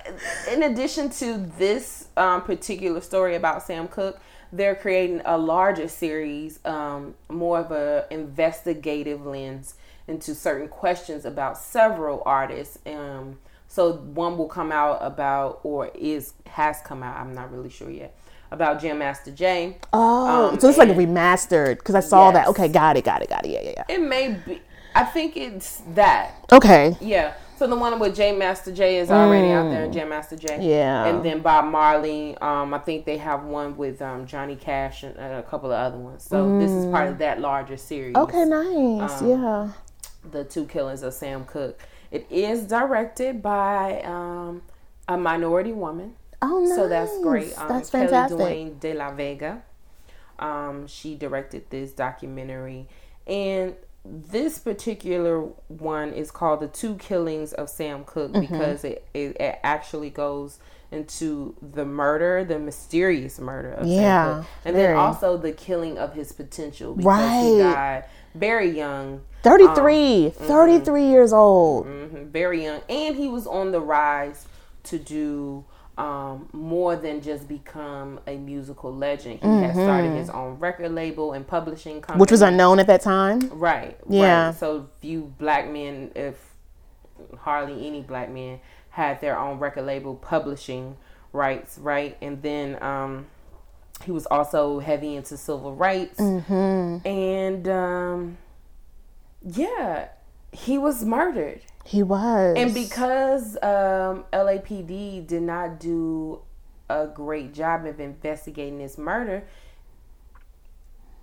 in addition to this um, particular story about Sam Cooke, they're creating a larger series, um, more of a investigative lens into certain questions about several artists. Um, so one will come out about, or is has come out. I'm not really sure yet about Jam Master Jay. Oh, Um, so it's like remastered because I saw that. Okay, got it, got it, got it. Yeah, yeah, yeah. It may be. I think it's that. Okay. Yeah. So the one with J Master J is already out there, J Master J. Mm. Yeah. And then Bob Marley. Um, I think they have one with um, Johnny Cash and, a couple of other ones. So this is part of that larger series. Mm. Okay, nice. Um, yeah. The Two Killings of Sam Cooke. It is directed by um, a minority woman. Oh, nice. So that's great. Um, that's Kelly fantastic. Duane De La Vega. Um, she directed this documentary, and this particular one is called "The Two Killings of Sam Cooke" Mm-hmm. because it, it, it actually goes into the murder, the mysterious murder of Yeah, Sam Cooke, and very. then also the killing of his potential because he Right. died very young. 33, Um, 33 years old. hmm very young, and he was on the rise to do um, more than just become a musical legend. He had started his own record label and publishing company, Mm-hmm. Which was unknown at that time. right. Yeah. right. So few black men, if hardly any black men, had their own record label publishing rights, right? And then um, he was also heavy into civil rights, Mm-hmm. and um, yeah, he was murdered. He was. And because um, LAPD did not do a great job of investigating this murder,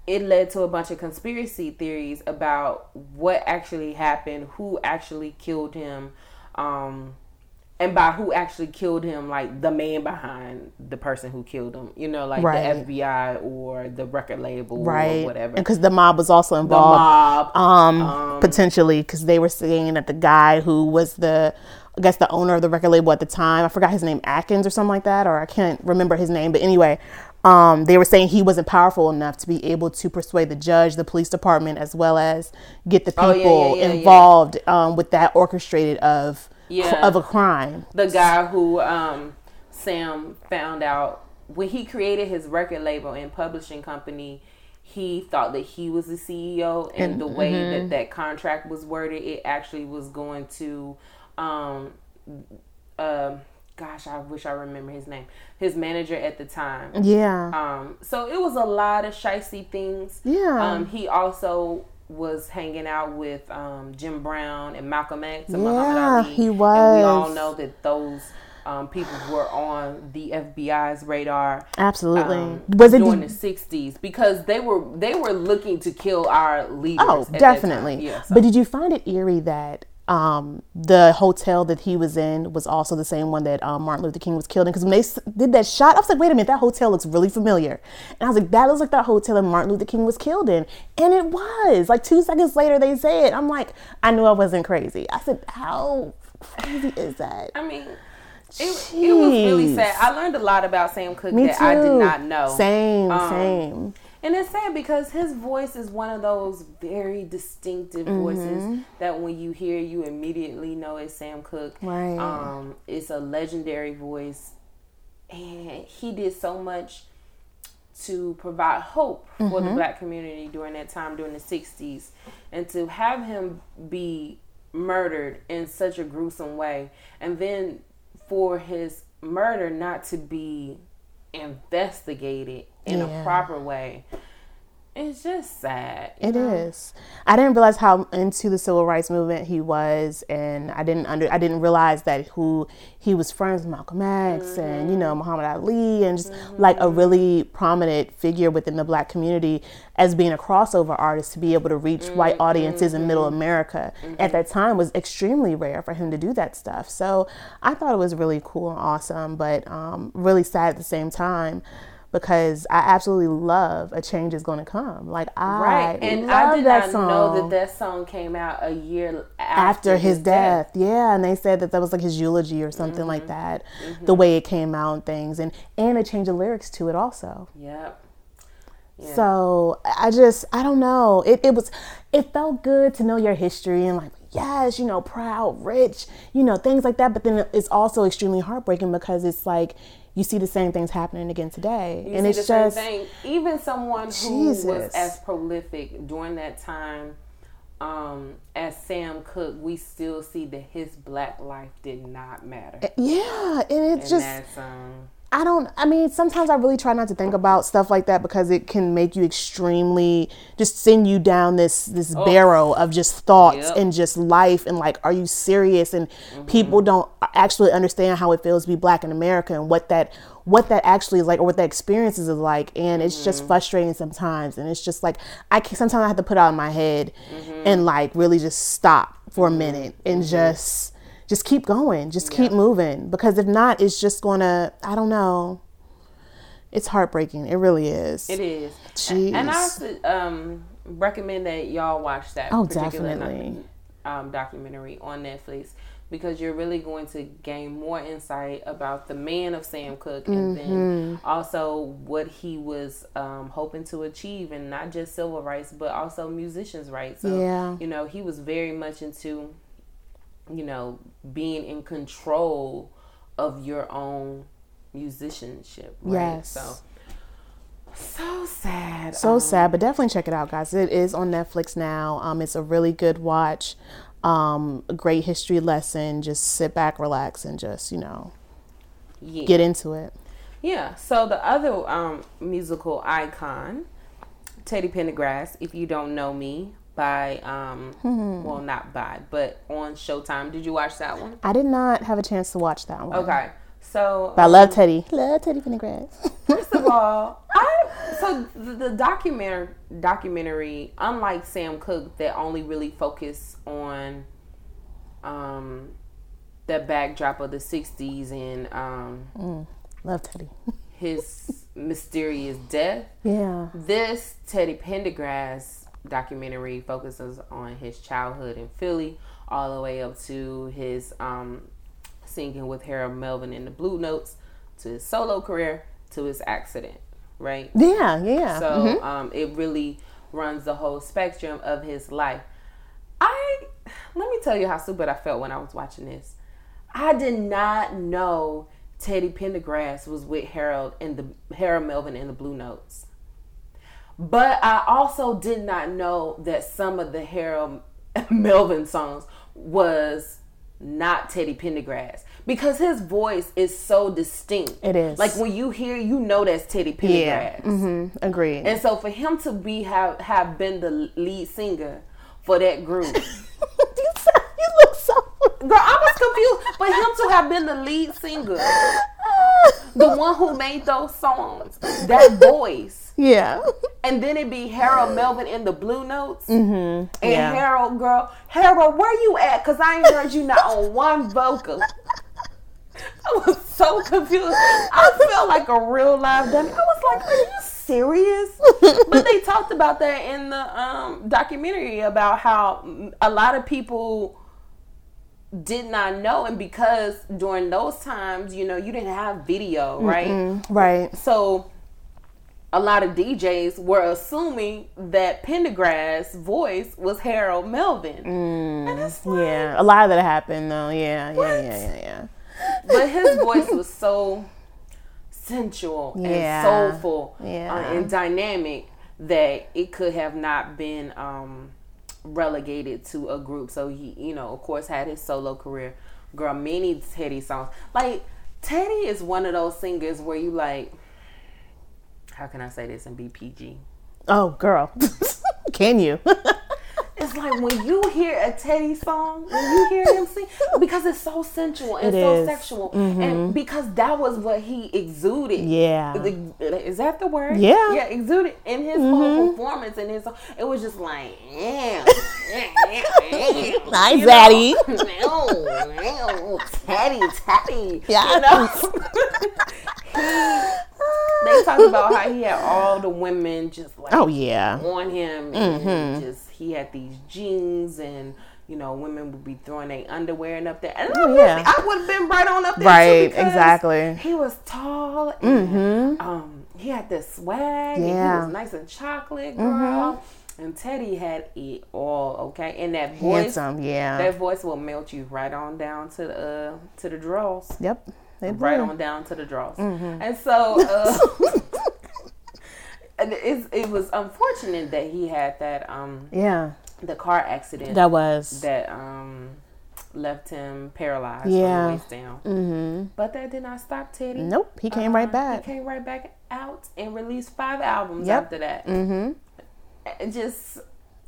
it led to a bunch of conspiracy theories about what actually happened, who actually killed him, um, and by who actually killed him, like the man behind the person who killed him, you know, like Right. the FBI or the record label right. or whatever. Because the mob was also the involved. mob. um, Um, potentially because they were saying that the guy who was the I guess the owner of the record label at the time, I forgot his name, Atkins or something like that, or I can't remember his name. But anyway, um, they were saying he wasn't powerful enough to be able to persuade the judge, the police department, as well as get the people Oh, yeah, yeah, yeah. involved um, with that orchestrated of Yeah. of a crime. the guy who um, Sam found out when he created his record label and publishing company. He thought that he was the CEO, and, And- the way mhm. that that contract was worded, it actually was going to, um, um, gosh, I wish I remember his name. His manager at the time. Yeah, Um, so it was a lot of shicey things. Yeah. Um, he also was hanging out with um, Jim Brown and Malcolm X and Muhammad Yeah, Ali. he And we all was. know that those um, people were on the FBI's radar. absolutely. um, was it? during the '60s because they were they were looking to kill our leaders. Oh, at that time. definitely. Yeah, so- But did you find it eerie that um, the hotel that he was in was also the same one that um, Martin Luther King was killed in? Because when they did that shot, I was like, wait a minute, that hotel looks really familiar. And I was like, that looks like that hotel that Martin Luther King was killed in. And it was. Like two seconds later, they say it. I'm like, I knew I wasn't crazy. I said, how crazy is that? I mean, it, it was really sad. I learned a lot about Sam Cooke Me that too. I did not know. Same, Um, same. And it's sad because his voice is one of those very distinctive voices Mm-hmm. that when you hear, you immediately know it's Sam Cooke. Right. Um, it's a legendary voice, and he did so much to provide hope for Mm-hmm. the black community during that time during the 60s and to have him be murdered in such a gruesome way and then for his murder not to be investigated in Yeah. a proper way it's just sad. It know? is. I didn't realize how into the civil rights movement he was, and I didn't under I didn't realize that who he was friends with Malcolm X mm-hmm. and you know mm-hmm. Muhammad Ali and just mm-hmm. like a really prominent figure within the black community as being a crossover artist to be able to reach mm-hmm. white audiences in Middle mm-hmm. America at mm-hmm. that time was extremely rare for him to do that stuff. So I thought it was really cool and awesome, but um, really sad at the same time because I absolutely love a change is going to come. Like I right, and I did not know that that song came out a year after, after his, his death. death. Yeah, and they said that that was like his eulogy or something mm-hmm. like that. Mm-hmm. The way it came out and things, and and a change of lyrics to it also. Yep. Yeah. So I just I don't know. It it was it felt good to know your history and like yes, you know, proud, rich, you know, things like that. But then it's also extremely heartbreaking because it's like you see the same things happening again today. You and it's just thing. even someone who Jesus. was as prolific during that time um, as Sam Cooke, we still see that his black life did not matter. Eh, yeah, and it's just I don't, I mean, sometimes I really try not to think about stuff like that because it can make you extremely, just send you down this, this oh. barrow of just thoughts yep. and just life. And like, are you serious? And mm-hmm. people don't actually understand how it feels to be black in America and what that, what that actually is like or what that experience is like. And it's mm-hmm. just frustrating sometimes. And it's just like, I can, sometimes I have to put out in my head mm-hmm. and like really just stop for a mm-hmm. minute and mm-hmm. just, just keep going, just keep moving. Because if not, it's just gonna, I don't know. It's heartbreaking. It really is. It is. Jeez. And I um, recommend that y'all watch that. Oh, definitely. Um, documentary on Netflix because you're really going to gain more insight about the man of Sam Cooke and mm-hmm. then also what he was um, hoping to achieve and not just civil rights but also musicians' rights. So, yeah. you know, he was very much into you know, being in control of your own musicianship. Right? Yes. So so sad. So um, sad, but definitely check it out, guys. It is on Netflix now. Um, it's a really good watch. Um, a great history lesson. Just sit back, relax, and just you know, yeah. get into it. Yeah. So the other um, musical icon, Teddy Pendergrass. If you don't know me, by um mm-hmm. well not by but on Showtime. Did you watch that one? I did not have a chance to watch that one. Okay. So but I love um, Teddy. Love Teddy Pendergrass. first of *laughs* all, I so the, the documentary documentary, unlike Sam Cooke, that only really focused on um the backdrop of the '60s and um mm, love Teddy. his *laughs* mysterious death. Yeah. This Teddy Pendergrass documentary focuses on his childhood in Philly, all the way up to his um, singing with Harold Melvin in the Blue Notes, to his solo career, to his accident. Right? Yeah, yeah. So mm-hmm. um, it really runs the whole spectrum of his life. I let me tell you how stupid I felt when I was watching this. I did not know Teddy Pendergrass was with Harold and the Harold Melvin in the Blue Notes. But I also did not know that some of the Harold *laughs* Melvin songs was not Teddy Pendergrass because his voice is so distinct. It is like when you hear, you know that's Teddy Pendergrass. Yeah. Mm-hmm. Agreed. And so for him to be have have been the lead singer for that group. *laughs* you, you look so. *laughs* Girl, I was confused. But him to have been the lead singer, the one who made those songs, that voice yeah. And then it'd be Harold Melvin in the Blue Notes. Mm-hmm. And yeah. Harold, girl, Harold, where you at? Because I ain't heard you not on one vocal. I was so confused. I *laughs* felt like a real live dummy. I was like, are you serious? but they *laughs* talked about that in the um, documentary about how a lot of people did not know and because during those times you know you didn't have video right Mm-mm, right so a lot of DJs were assuming that Pendergrass' voice was Harold Melvin. Mm, like, yeah, a lot of that happened though. Yeah, yeah, yeah, yeah, yeah. But his voice was so sensual yeah. and soulful yeah. uh, and dynamic that it could have not been um, relegated to a group. So he, you know, of course, had his solo career. Girl, many Teddy songs. Like Teddy is one of those singers where you like how can I say this and be PG? Oh, girl. *laughs* Can you? *laughs* It's like when you hear a Teddy song, when you hear him sing, because it's so sensual and It so is. sexual, and because that was what he exuded. Yeah. is that the word? Yeah. Mm-hmm. yeah, exuded in his whole performance and his. It was just like, yeah, know? Daddy. No, Teddy, Teddy. Yeah. You know? they talked about how he had all the women just like Oh, yeah. on him and just he had these jeans and you know women would be throwing their underwear and up there and I, Oh, would, yeah. I would have been right on up there Right, exactly. he was tall and um he had this swag and he Yeah. was nice and chocolate girl and Teddy had it all okay and that voice Handsome, yeah. that voice will melt you right on down to the uh, to the draws Yep. Right on down to the draws. Mm-hmm. And so uh, *laughs* it's, it was unfortunate that he had that um Yeah. the car accident That was. that um left him paralyzed Yeah. from the waist down. Mm-hmm. But that did not stop Teddy. Nope. He came Uh, right back. He came right back out and released five albums Yep. after that. Mm-hmm. And Just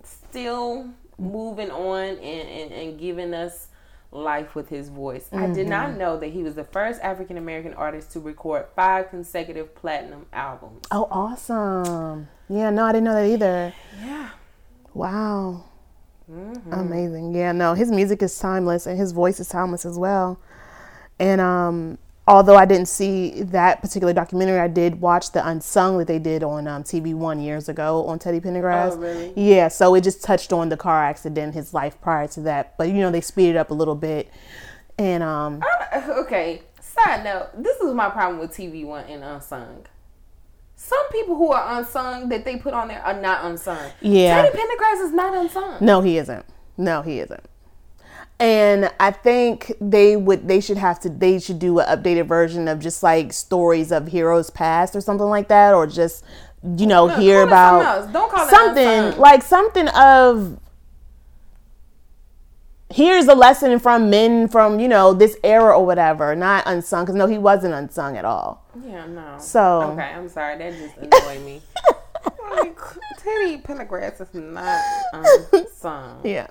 still moving on and, and, and giving us life with his voice. I did Mm-hmm. not know that he was the first African American artist to record five consecutive platinum albums. Oh, awesome. Yeah, no, I didn't know that either. Yeah. Wow. Mm-hmm. Amazing. Yeah, no, his music is timeless and his voice is timeless as well. And um although I didn't see that particular documentary, I did watch the Unsung that they did on um, TV One years ago on Teddy Pendergrass. Oh, really? Yeah, so it just touched on the car accident, his life prior to that. But you know, they speeded up a little bit. And um Okay. Side note, this is my problem with TV One and Unsung. Some people who are unsung that they put on there are not unsung. Yeah. Teddy Pendergrass is not unsung. No, he isn't. No, he isn't. And I think they would they should have to they should do an updated version of just like stories of heroes past or something like that or just you know No, hear about something else. Don't call something unsung. like something of here's a lesson from men from you know this era or whatever not unsung because no he wasn't unsung at all Yeah, no. So- okay, I'm sorry. That just annoyed me. *laughs* like Teddy Pendergrass is not *laughs* unsung. yeah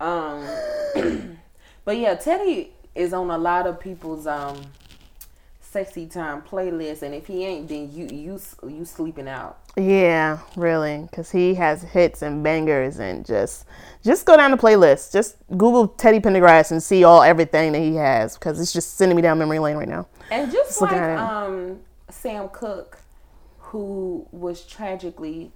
Um, *clears throat* but yeah, Teddy is on a lot of people's um sexy time playlist, and if he ain't, then you you you sleeping out. Yeah, really, because he has hits and bangers, and just just go down the playlist. Just Google Teddy Pendergrass and see all everything that he has, because it's just sending me down memory lane right now. And just Just like looking at him. um Sam Cooke, who was tragically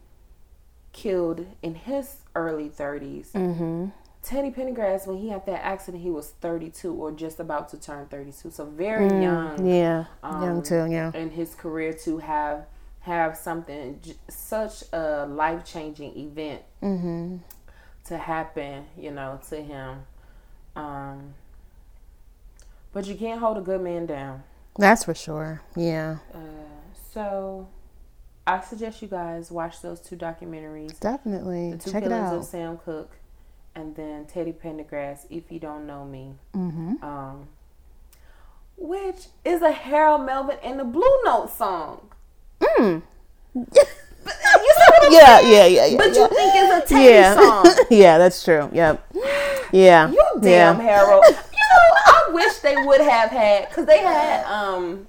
killed in his early 30s. Mm-hmm. Teddy Pendergrass, when he had that accident, he was 32 or just about to turn 32, so very young. Mm, Yeah, um, young too. Yeah, in his career to have have something j- such a life changing event Mm-hmm. to happen, you know, to him. Um, but you can't hold a good man down. that's for sure. Yeah, Uh, so I suggest you guys watch those two documentaries. definitely The two check it killings of. Sam Cooke and then Teddy Pendergrass, If You Don't Know Me. Mm-hmm. Um, which is a Harold Melvin and the Blue Note song. Mm. *laughs* You see what I'm Yeah, saying? yeah, yeah, yeah. But yeah. you think it's a Teddy yeah. *laughs* song. yeah, that's true. Yep. Yeah. You damn yeah. Harold. You know, I wish they would have had because they had um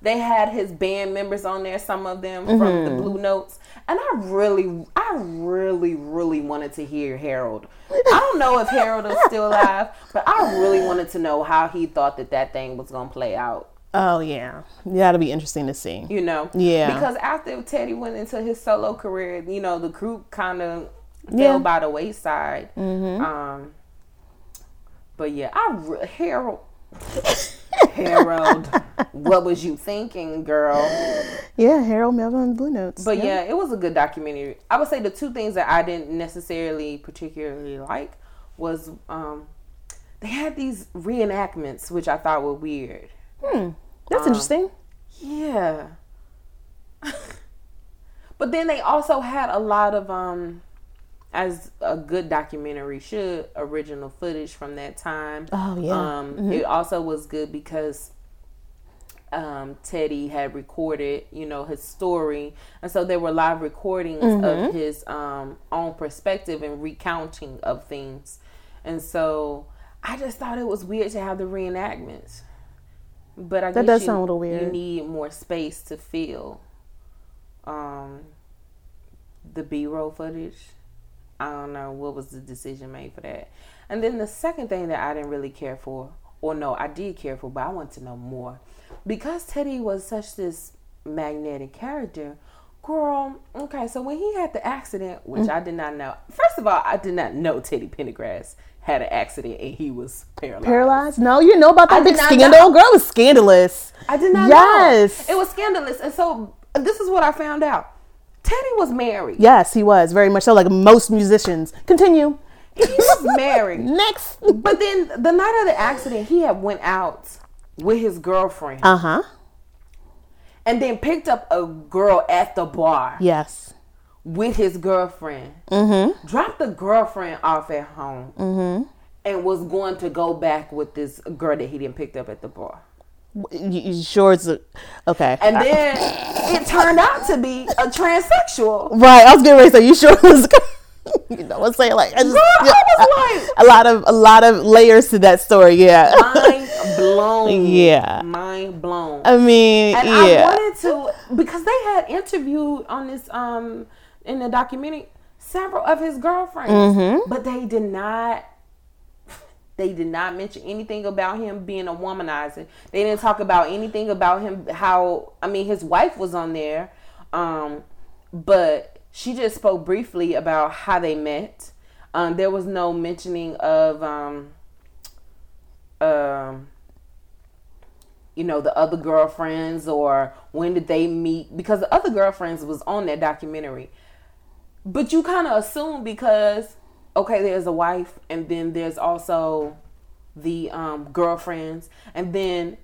they had his band members on there, some of them from Mm-hmm. the Blue Notes. And I really, I really, really wanted to hear Harold. I don't know if Harold is still alive, but I really wanted to know how he thought that that thing was going to play out. Oh yeah, that'll be interesting to see. You know? Yeah. Because after Teddy went into his solo career, you know, the group kind of fell by the wayside. Mm-hmm. Um, but yeah, I re- Harold, *laughs* Harold, what was you thinking, girl? Yeah, Harold Melvin and Blue Notes. But Yep. yeah, it was a good documentary. I would say the two things that I didn't necessarily particularly like was um, they had these reenactments, which I thought were weird. Hmm. that's um, interesting. Yeah. *laughs* but then they also had a lot of um as a good documentary should original footage from that time. Oh yeah. Um it also was good because um, Teddy had recorded, you know, his story, and so there were live recordings mm-hmm. of his um, own perspective and recounting of things, and so I just thought it was weird to have the reenactments. But I that does you, sound a little weird. You need more space to fill um, the B-roll footage. I don't know what was the decision made for that. And then the second thing that I didn't really care for, or no, I did care for, but I want to know more because Teddy was such this magnetic character. Girl, okay, so when he had the accident, which mm-hmm. I did not know. First of all, I did not know Teddy Pendergrass had an accident and he was paralyzed. Paralyzed? No, you know about that I big scandal. Know. Girl, it was scandalous. I did not yes. Know. It was scandalous. And so this is what I found out. Teddy was married. Yes, he was. Very much so, like most musicians. Continue. He was *laughs* married. Next. But then the night of the accident, he had went out with his girlfriend. Uh huh. And then picked up a girl at the bar. Yes. With his girlfriend. Mm-hmm. Dropped the girlfriend off at home. Mm-hmm. And was going to go back with this girl that he didn't picked up at the bar. You sure it's a, okay? And then it turned out to be a transsexual. Right. I was getting ready to say, you sure it was? *laughs* you know what I'm saying? Like, I just, Girl, yeah, I like, a lot of a lot of layers to that story. Yeah, *laughs* mind blown. Yeah, mind blown. I mean, and yeah. I wanted to because they had interviewed on this um in the documentary several of his girlfriends, mm-hmm. but they did not. They did not mention anything about him being a womanizer. They didn't talk about anything about him how I mean his wife was on there. Um but she just spoke briefly about how they met. Um, there was no mentioning of, um, um, you know, the other girlfriends or when did they meet because the other girlfriends was on that documentary. But you kind of assume because okay, there's a wife and then there's also the um, girlfriends and then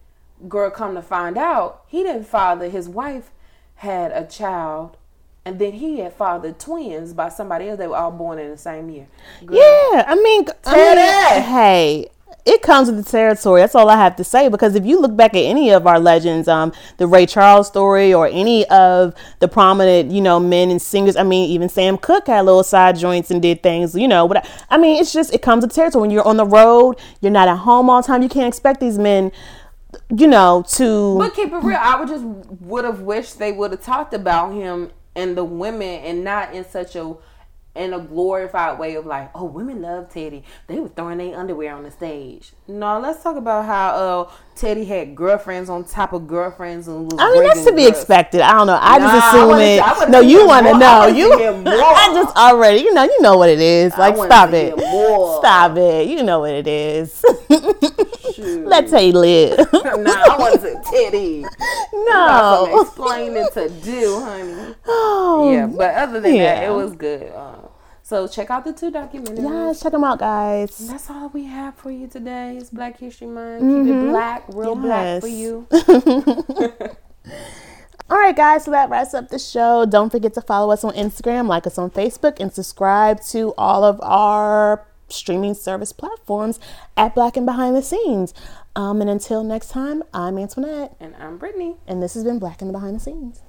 girl come to find out he didn't father his wife had a child and then he had fathered twins by somebody else. They were all born in the same year. Girl. Yeah, I mean, I mean hey, it comes with the territory. That's all I have to say. Because if you look back at any of our legends, um, the Ray Charles story, or any of the prominent, you know, men and singers. I mean, even Sam Cooke had little side joints and did things. You know, but I mean, it's just it comes with territory. When you're on the road, you're not at home all the time. You can't expect these men you know, to. But keep it real, I would just would have wished they would have talked about him and the women and not in such a in a glorified way of like, oh, women love Teddy. They were throwing their underwear on the stage. No, let's talk about how uh, Teddy had girlfriends on top of girlfriends and I mean, that's to be expected. I don't know. I nah, just assume I it. no, you want to know. You, *laughs* I just already, you know, you know what it is. Like, stop it. Stop it. You know what it is. *laughs* Let Teddy live. *laughs* nah, I want to Teddy. No. explaining to do, honey. Oh. Yeah, but other than yeah. that, it was good. Uh, so check out the two documentaries. Yes, check them out, guys. And that's all we have for you today. It's Black History Month. Mm-hmm. Keep it mm-hmm. black, real yes. black for you. *laughs* All right, guys, so that wraps up the show. Don't forget to follow us on Instagram, like us on Facebook, and subscribe to all of our streaming service platforms at Black and Behind the Scenes. Um, and until next time, I'm Antoinette. And I'm Brittany. And this has been Black and Behind the Scenes.